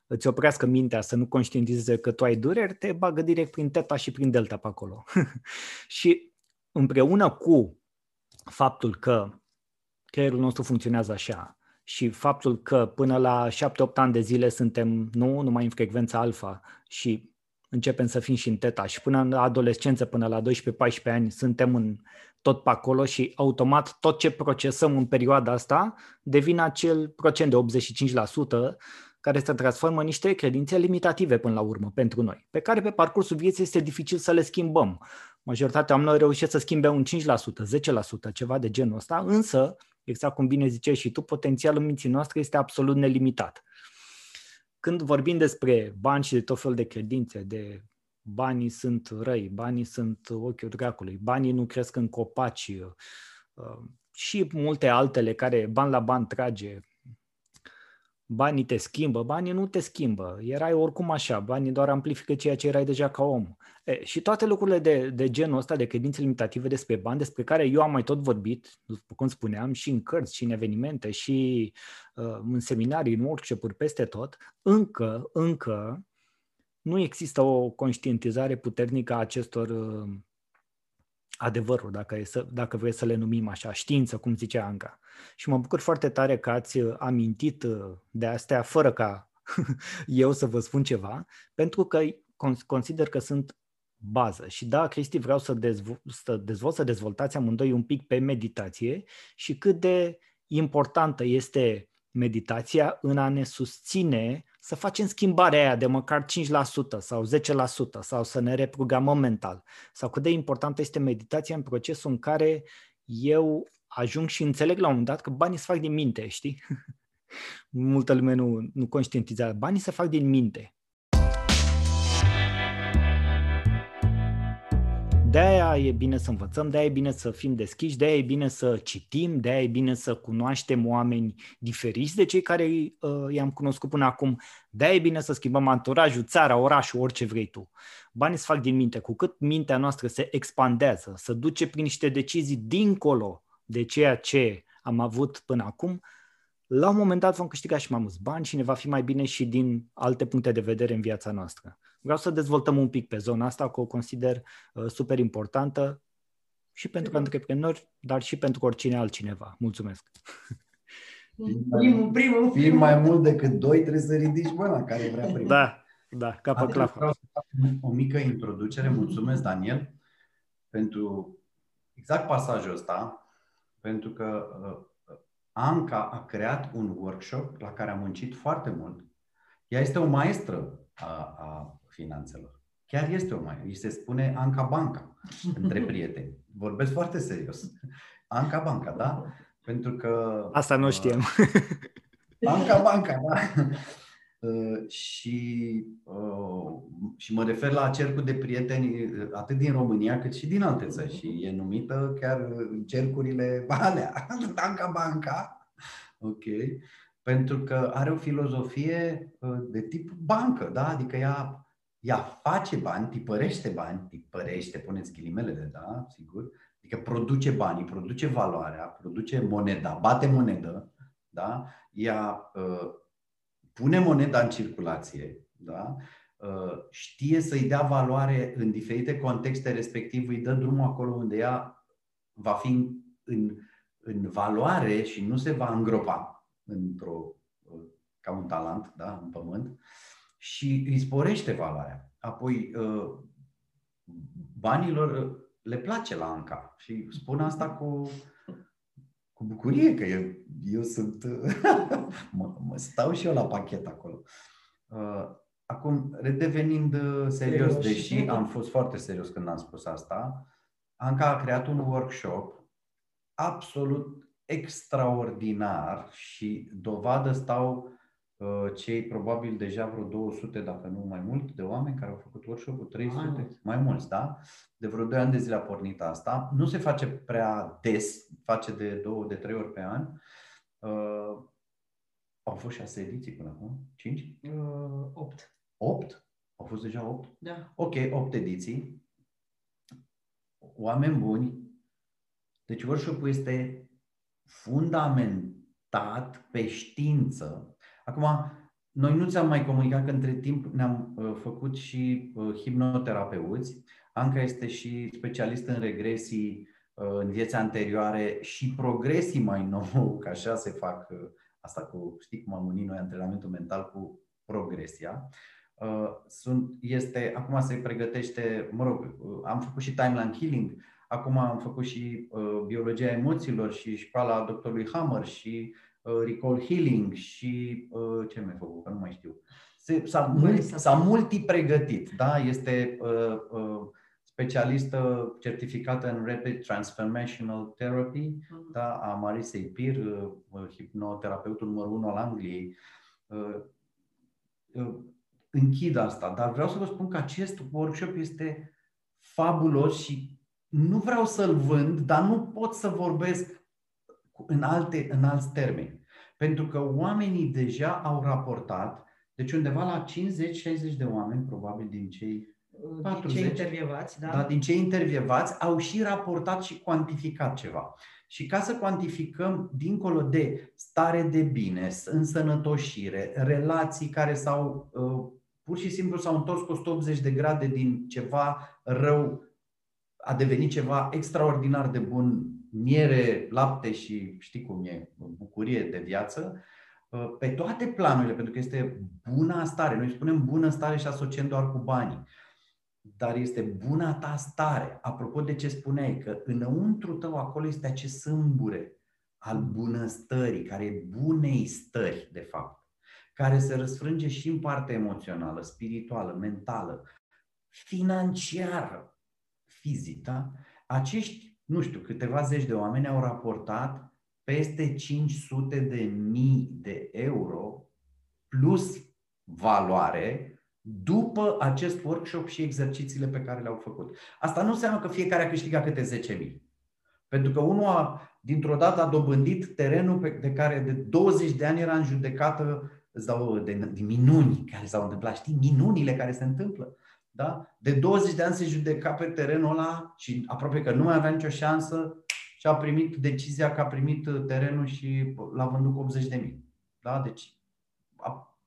îți oprească mintea să nu conștientizeze că tu ai dureri, te bagă direct prin teta și prin delta pe acolo. [LAUGHS] și împreună cu faptul că creierul nostru funcționează așa și faptul că până la 7-8 ani de zile suntem nu numai în frecvența alfa și începem să fim și în teta și până în adolescență, până la 12-14 ani, suntem în tot pe acolo și automat tot ce procesăm în perioada asta devine acel procent de 85% care se transformă în niște credințe limitative până la urmă pentru noi, pe care pe parcursul vieții este dificil să le schimbăm. Majoritatea oamenilor reușesc să schimbe un 5%, 10%, ceva de genul ăsta, însă, exact cum bine ziceai și tu, potențialul minții noastre este absolut nelimitat. Când vorbim despre bani și de tot felul de credințe, de banii sunt răi, banii sunt ochiul dracului, banii nu cresc în copaci uh, și multe altele care ban la ban trage, banii te schimbă, banii nu te schimbă, erai oricum așa, banii doar amplifică ceea ce erai deja ca om. E, și toate lucrurile de, de genul ăsta, de credințe limitative despre bani, despre care eu am mai tot vorbit, după cum spuneam, și în cărți, și în evenimente, și uh, în seminarii, în workshop-uri, peste tot, încă, încă nu există o conștientizare puternică a acestor uh, adevăruri, dacă, e să, dacă vreți să le numim așa, știință, cum zicea Anca. Și mă bucur foarte tare că ați uh, amintit uh, de astea, fără ca [LAUGHS] eu să vă spun ceva, pentru că consider că sunt bază. Și da, Cristi, vreau să, dezvo- să dezvolt, să dezvoltați amândoi un pic pe meditație și cât de importantă este meditația în a ne susține să facem schimbarea aia de măcar 5% sau 10% sau să ne reprogramăm mental. Sau cât de importantă este meditația în procesul în care eu ajung și înțeleg la un moment dat că banii se fac din minte, știi? [LAUGHS] Multă lume nu, nu conștientizează. Banii se fac din minte. De-aia e bine să învățăm, de-aia e bine să fim deschiși, de-aia e bine să citim, de-aia e bine să cunoaștem oameni diferiți de cei care uh, i-am cunoscut până acum, de-aia e bine să schimbăm anturajul, țara, orașul, orice vrei tu. Banii se fac din minte. Cu cât mintea noastră se expandează, să duce prin niște decizii dincolo de ceea ce am avut până acum, la un moment dat vom câștiga și mai mulți bani și ne va fi mai bine și din alte puncte de vedere în viața noastră. Vreau să dezvoltăm un pic pe zona asta, că o consider uh, super importantă și pentru mm antreprenori, dar și pentru oricine altcineva. Mulțumesc! Primul, primul, Fii mai mult decât doi, trebuie să ridici mâna care vrea primul. Da, da, capă clafă. Vreau să fac o mică introducere. Mulțumesc, Daniel, pentru exact pasajul ăsta, pentru că uh, Anca a creat un workshop la care am muncit foarte mult. Ea este o maestră a, a finanțelor. Chiar este o mai. Îi se spune Anca Banca între [LAUGHS] prieteni. Vorbesc foarte serios. Anca Banca, da? Pentru că... Asta nu știam. Uh, [LAUGHS] Anca Banca, da? [LAUGHS] Uh, și, uh, și mă refer la cercul de prieteni uh, atât din România cât și din alte țări și e numită chiar în cercurile alea, Anca Banca, ok, pentru că are o filozofie uh, de tip bancă, da? adică ea ea face bani, tipărește bani, tipărește, puneți ghilimelele, da, sigur, adică produce banii, produce valoarea, produce moneda, bate monedă, da, ea uh, pune moneda în circulație, da, uh, știe să-i dea valoare în diferite contexte, respectiv îi dă drumul acolo unde ea va fi în, în, în valoare și nu se va îngropa într-o, uh, ca un talent, da, în pământ. Uh, și îi sporește valoarea. Apoi, uh, banilor uh, le place la Anca și spun asta cu, cu bucurie, că eu, eu sunt. [LAUGHS] mă, mă stau și eu la pachet acolo. Uh, acum, redevenind serios, deși am fost foarte serios când am spus asta, Anca a creat un workshop absolut extraordinar și dovadă stau Uh, cei probabil deja vreo 200, dacă nu mai mult, de oameni care au făcut workshop-ul, 300, mai, mult. mai mulți, da? De vreo 2 ani de zile a pornit asta. Nu se face prea des, face de 2, de 3 ori pe an. Uh, au fost 6 ediții până acum? 5? Uh, 8. 8? Au fost deja 8? Da. Ok, 8 ediții. Oameni buni. Deci workshop-ul este fundamentat pe știință Acum, noi nu ți-am mai comunicat că între timp ne-am uh, făcut și uh, hipnoterapeuți. Anca este și specialist în regresii uh, în vieți anterioare și progresii mai nou, [LAUGHS] că așa se fac uh, asta cu, știi cum am unit noi antrenamentul mental cu progresia. Uh, sunt, este, acum se pregătește, mă rog, uh, am făcut și timeline healing, acum am făcut și uh, biologia emoțiilor și școala doctorului Hammer și Uh, recall healing și uh, ce mai făcut, că nu mai știu. Se, s-a, mult, s-a multi-pregătit, da? Este uh, uh, specialistă certificată în Rapid Transformational Therapy, uh-huh. da? a Marisei Pir, uh, uh, hipnoterapeutul numărul 1 al Angliei. Uh, uh, închid asta, dar vreau să vă spun că acest workshop este fabulos și nu vreau să-l vând, dar nu pot să vorbesc în, alte, în alți termeni. Pentru că oamenii deja au raportat, deci undeva la 50-60 de oameni, probabil din cei 40, din cei intervievați, da? da? Din cei intervievați au și raportat și cuantificat ceva. Și ca să cuantificăm dincolo de stare de bine, însănătoșire, relații care s-au uh, pur și simplu s-au întors cu 180 de grade din ceva rău, a devenit ceva extraordinar de bun miere, lapte și știi cum e, bucurie de viață, uh, pe toate planurile, pentru că este bună stare. Noi spunem bună stare și asociem doar cu banii. Dar este buna ta stare. Apropo de ce spuneai, că înăuntru tău acolo este acest sâmbure al bunăstării, care e bunei stări, de fapt, care se răsfrânge și în partea emoțională, spirituală, mentală, financiară, fizică. Da? Acești, nu știu, câteva zeci de oameni au raportat peste 500 de mii de euro plus valoare după acest workshop și exercițiile pe care le-au făcut. Asta nu înseamnă că fiecare a câștigat câte 10.000. Pentru că unul a, dintr-o dată a dobândit terenul pe, de care de 20 de ani era în judecată, îți dau de, de minuni care s-au întâmplat. Știi, minunile care se întâmplă. Da? De 20 de ani se judeca pe terenul ăla și aproape că nu mai avea nicio șansă și a primit decizia că a primit terenul și l-a vândut cu 80 de mii. Da? Deci a,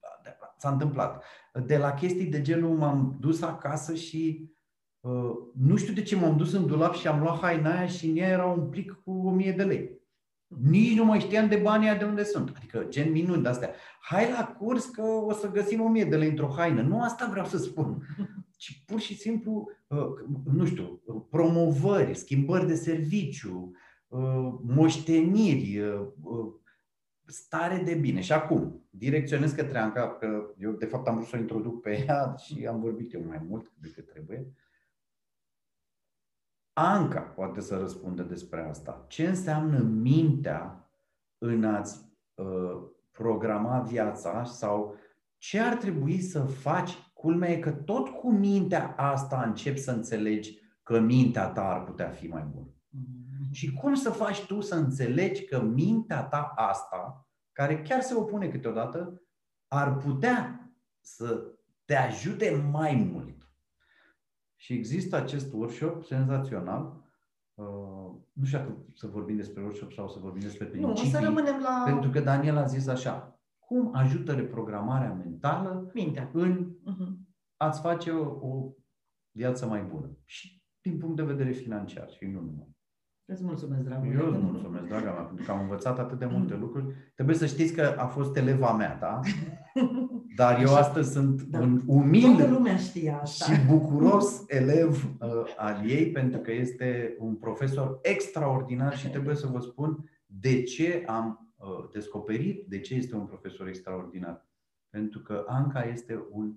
s-a întâmplat. De la chestii de genul m-am dus acasă și uh, nu știu de ce m-am dus în dulap și am luat haina aia și în ea era un plic cu 1000 de lei. Nici nu mai știam de banii de unde sunt. Adică gen minuni de astea. Hai la curs că o să găsim 1000 de lei într-o haină. Nu asta vreau să spun ci pur și simplu, uh, nu știu, promovări, schimbări de serviciu, uh, moșteniri, uh, stare de bine. Și acum, direcționez către Anca, că eu de fapt am vrut să o introduc pe ea [LAUGHS] și am vorbit eu mai mult decât trebuie. Anca poate să răspundă despre asta. Ce înseamnă mintea în a-ți uh, programa viața sau ce ar trebui să faci Culmea e că tot cu mintea asta începi să înțelegi că mintea ta ar putea fi mai bună. Mm-hmm. Și cum să faci tu să înțelegi că mintea ta asta, care chiar se opune câteodată, ar putea să te ajute mai mult. Și există acest workshop senzațional. Uh, nu știu dacă să vorbim despre workshop sau să vorbim despre principii. Nu, să rămânem la... Pentru că Daniel a zis așa, cum ajută reprogramarea mentală Mintea. în uh-huh. a-ți face o, o viață mai bună. Și din punct de vedere financiar și nu numai. Îți mulțumesc, dragul. Eu îți mulțumesc, draga mea, pentru că am învățat atât de multe mm. lucruri. Trebuie să știți că a fost eleva mea, da? [LAUGHS] Dar eu astăzi sunt da. un umil lumea știa asta. și bucuros elev uh, al ei, pentru că este un profesor extraordinar și trebuie să vă spun de ce am Uh, descoperit de ce este un profesor extraordinar. Pentru că Anca este un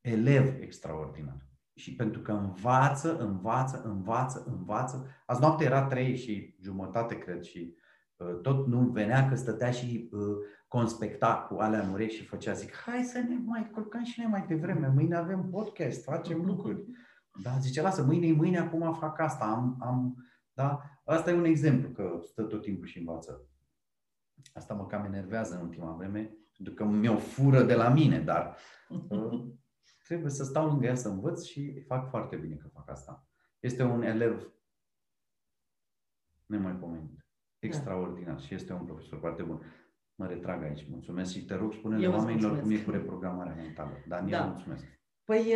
elev extraordinar. Și pentru că învață, învață, învață, învață. Azi noapte era trei și jumătate, cred, și uh, tot nu venea că stătea și uh, conspecta cu alea în urechi și făcea, zic, hai să ne mai culcăm și noi mai devreme, mâine avem podcast, facem lucruri. Da, zice, lasă, mâine mâine, acum fac asta, am, am, da? Asta e un exemplu, că stă tot timpul și învață. Asta mă cam enervează în ultima vreme, pentru că mi-o fură de la mine, dar [LAUGHS] uh, trebuie să stau lângă ea să învăț și fac foarte bine că fac asta. Este un elev nemaipomenit, da. extraordinar da. și este un profesor foarte bun. Mă retrag aici. Mulțumesc și te rog, spune-le oamenilor cum e cu reprogramarea mentală. Daniel, da. mulțumesc. Păi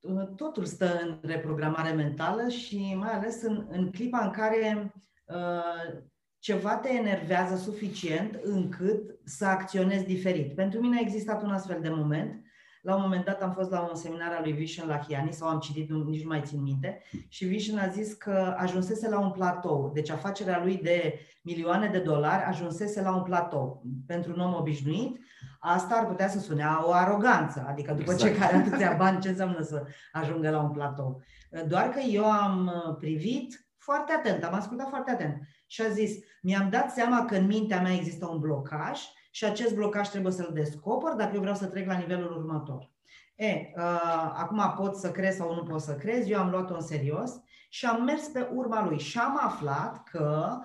um, totul stă în reprogramare mentală și mai ales în, în clipa în care uh, ceva te enervează suficient încât să acționezi diferit. Pentru mine a existat un astfel de moment. La un moment dat am fost la un seminar al lui Vision la Hiani sau am citit, nici nu mai țin minte, și Vision a zis că ajunsese la un platou. Deci afacerea lui de milioane de dolari ajunsese la un platou. Pentru un om obișnuit, asta ar putea să sune o aroganță. Adică după exact. ce care atâția bani, ce înseamnă să ajungă la un platou? Doar că eu am privit foarte atent, am ascultat foarte atent și a zis, mi-am dat seama că în mintea mea există un blocaj și acest blocaj trebuie să-l descoper dacă eu vreau să trec la nivelul următor. E, uh, acum pot să crezi sau nu pot să crezi, eu am luat-o în serios și am mers pe urma lui și am aflat că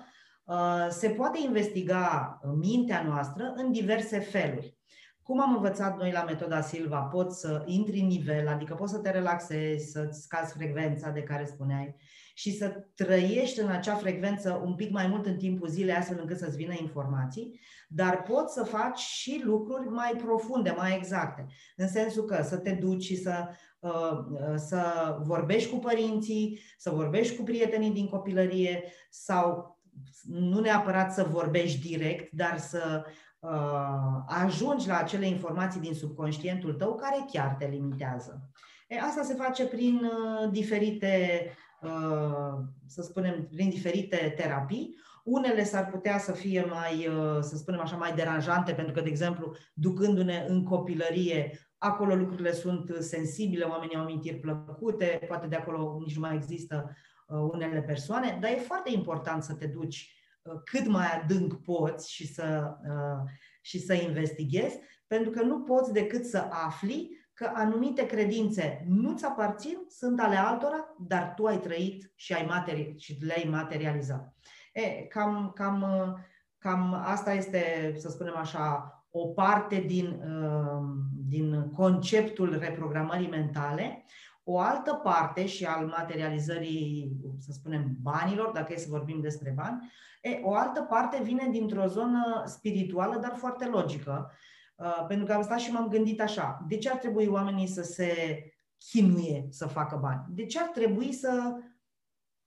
uh, se poate investiga mintea noastră în diverse feluri. Cum am învățat noi la metoda Silva, poți să intri în nivel, adică poți să te relaxezi, să-ți scazi frecvența de care spuneai, și să trăiești în acea frecvență un pic mai mult în timpul zilei, astfel încât să-ți vină informații, dar poți să faci și lucruri mai profunde, mai exacte. În sensul că să te duci și să, uh, uh, să vorbești cu părinții, să vorbești cu prietenii din copilărie sau nu neapărat să vorbești direct, dar să uh, ajungi la acele informații din subconștientul tău care chiar te limitează. E, asta se face prin uh, diferite, uh, să spunem, prin diferite terapii. Unele s-ar putea să fie mai, uh, să spunem așa, mai deranjante, pentru că, de exemplu, ducându-ne în copilărie, acolo lucrurile sunt sensibile, oamenii au amintiri plăcute, poate de acolo nici nu mai există unele persoane, dar e foarte important să te duci cât mai adânc poți și să, și să investighezi, pentru că nu poți decât să afli că anumite credințe nu-ți aparțin, sunt ale altora, dar tu ai trăit și, ai materi- și le-ai materializat. E, cam, cam, cam asta este, să spunem așa, o parte din, uh, din conceptul reprogramării mentale. O altă parte și al materializării, să spunem, banilor, dacă e să vorbim despre bani, e, o altă parte vine dintr-o zonă spirituală, dar foarte logică, Uh, pentru că am stat și m-am gândit așa, de ce ar trebui oamenii să se chinuie să facă bani? De ce ar trebui să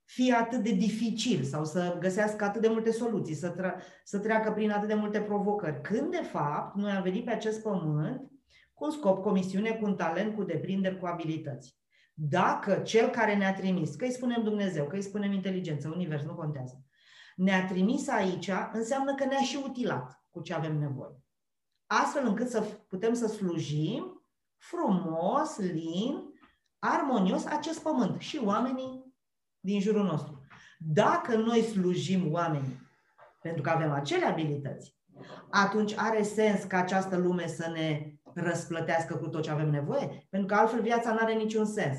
fie atât de dificil sau să găsească atât de multe soluții, să, tre- să treacă prin atât de multe provocări? Când, de fapt, noi am venit pe acest pământ cu un scop, cu o misiune, cu un talent, cu deprinderi, cu abilități. Dacă cel care ne-a trimis, că îi spunem Dumnezeu, că îi spunem inteligență, univers, nu contează, ne-a trimis aici, înseamnă că ne-a și utilat cu ce avem nevoie astfel încât să putem să slujim frumos, lin, armonios acest pământ și oamenii din jurul nostru. Dacă noi slujim oamenii pentru că avem acele abilități, atunci are sens ca această lume să ne răsplătească cu tot ce avem nevoie? Pentru că altfel viața nu are niciun sens.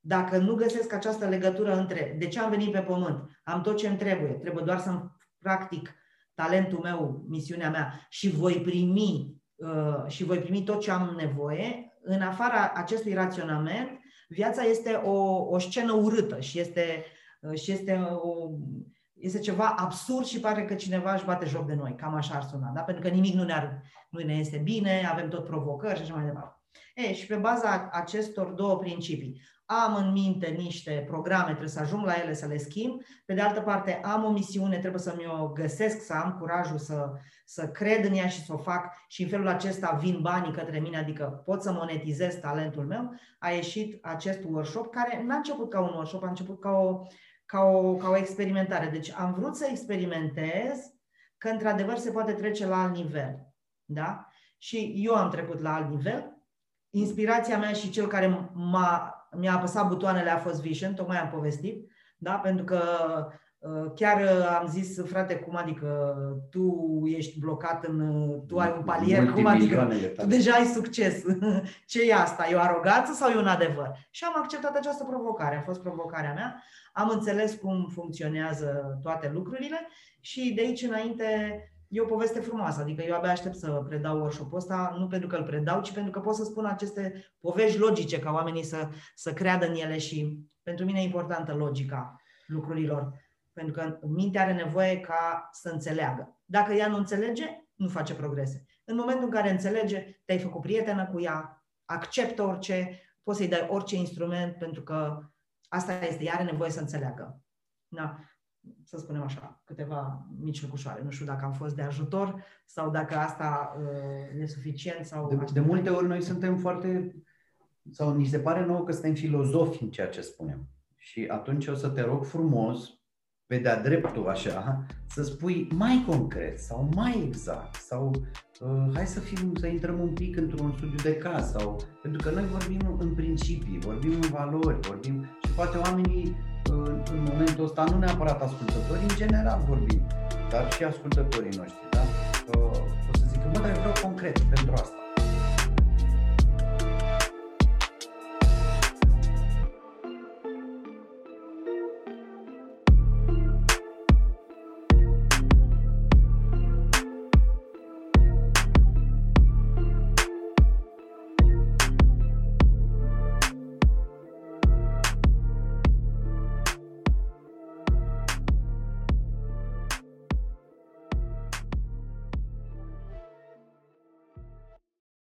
Dacă nu găsesc această legătură între de ce am venit pe pământ, am tot ce îmi trebuie, trebuie doar să practic talentul meu, misiunea mea și voi primi uh, și voi primi tot ce am nevoie, în afara acestui raționament, viața este o, o scenă urâtă și este, uh, și este, o, este ceva absurd și pare că cineva își bate joc de noi. Cam așa ar suna, da? pentru că nimic nu ne, ar, nu ne este bine, avem tot provocări și așa mai departe. E, și pe baza acestor două principii, am în minte niște programe, trebuie să ajung la ele să le schimb. Pe de altă parte, am o misiune, trebuie să mi-o găsesc, să am curajul să, să cred în ea și să o fac și în felul acesta vin banii către mine, adică pot să monetizez talentul meu. A ieșit acest workshop care n-a început ca un workshop, a început ca o, ca o, ca o experimentare. Deci am vrut să experimentez că într-adevăr se poate trece la alt nivel. Da? Și eu am trecut la alt nivel. Inspirația mea și cel care m-a mi-a apăsat butoanele a fost Vision, tocmai am povestit, da? pentru că uh, chiar am zis, frate, cum adică tu ești blocat în, tu ai un palier, cum adică tu deja ai succes. [LAUGHS] Ce e asta? E o aroganță sau e un adevăr? Și am acceptat această provocare, a fost provocarea mea, am înțeles cum funcționează toate lucrurile și de aici înainte e o poveste frumoasă, adică eu abia aștept să predau workshop-ul ăsta, nu pentru că îl predau, ci pentru că pot să spun aceste povești logice ca oamenii să, să creadă în ele și pentru mine e importantă logica lucrurilor, pentru că mintea are nevoie ca să înțeleagă. Dacă ea nu înțelege, nu face progrese. În momentul în care înțelege, te-ai făcut prietenă cu ea, acceptă orice, poți să-i dai orice instrument, pentru că asta este, ea are nevoie să înțeleagă. Da să spunem așa, câteva mici lucrușoare. Nu știu dacă am fost de ajutor sau dacă asta uh, e suficient. Sau de, de multe ori noi suntem foarte, sau ni se pare nouă că suntem filozofi în ceea ce spunem. Și atunci o să te rog frumos, pe de-a dreptul așa, să spui mai concret sau mai exact sau uh, hai să fim, să intrăm un pic într-un studiu de caz sau pentru că noi vorbim în principii, vorbim în valori, vorbim și poate oamenii în, în momentul ăsta, nu neapărat ascultătorii, în general vorbim, dar și ascultătorii noștri, da? O să zic, mă, dar eu vreau concret pentru asta.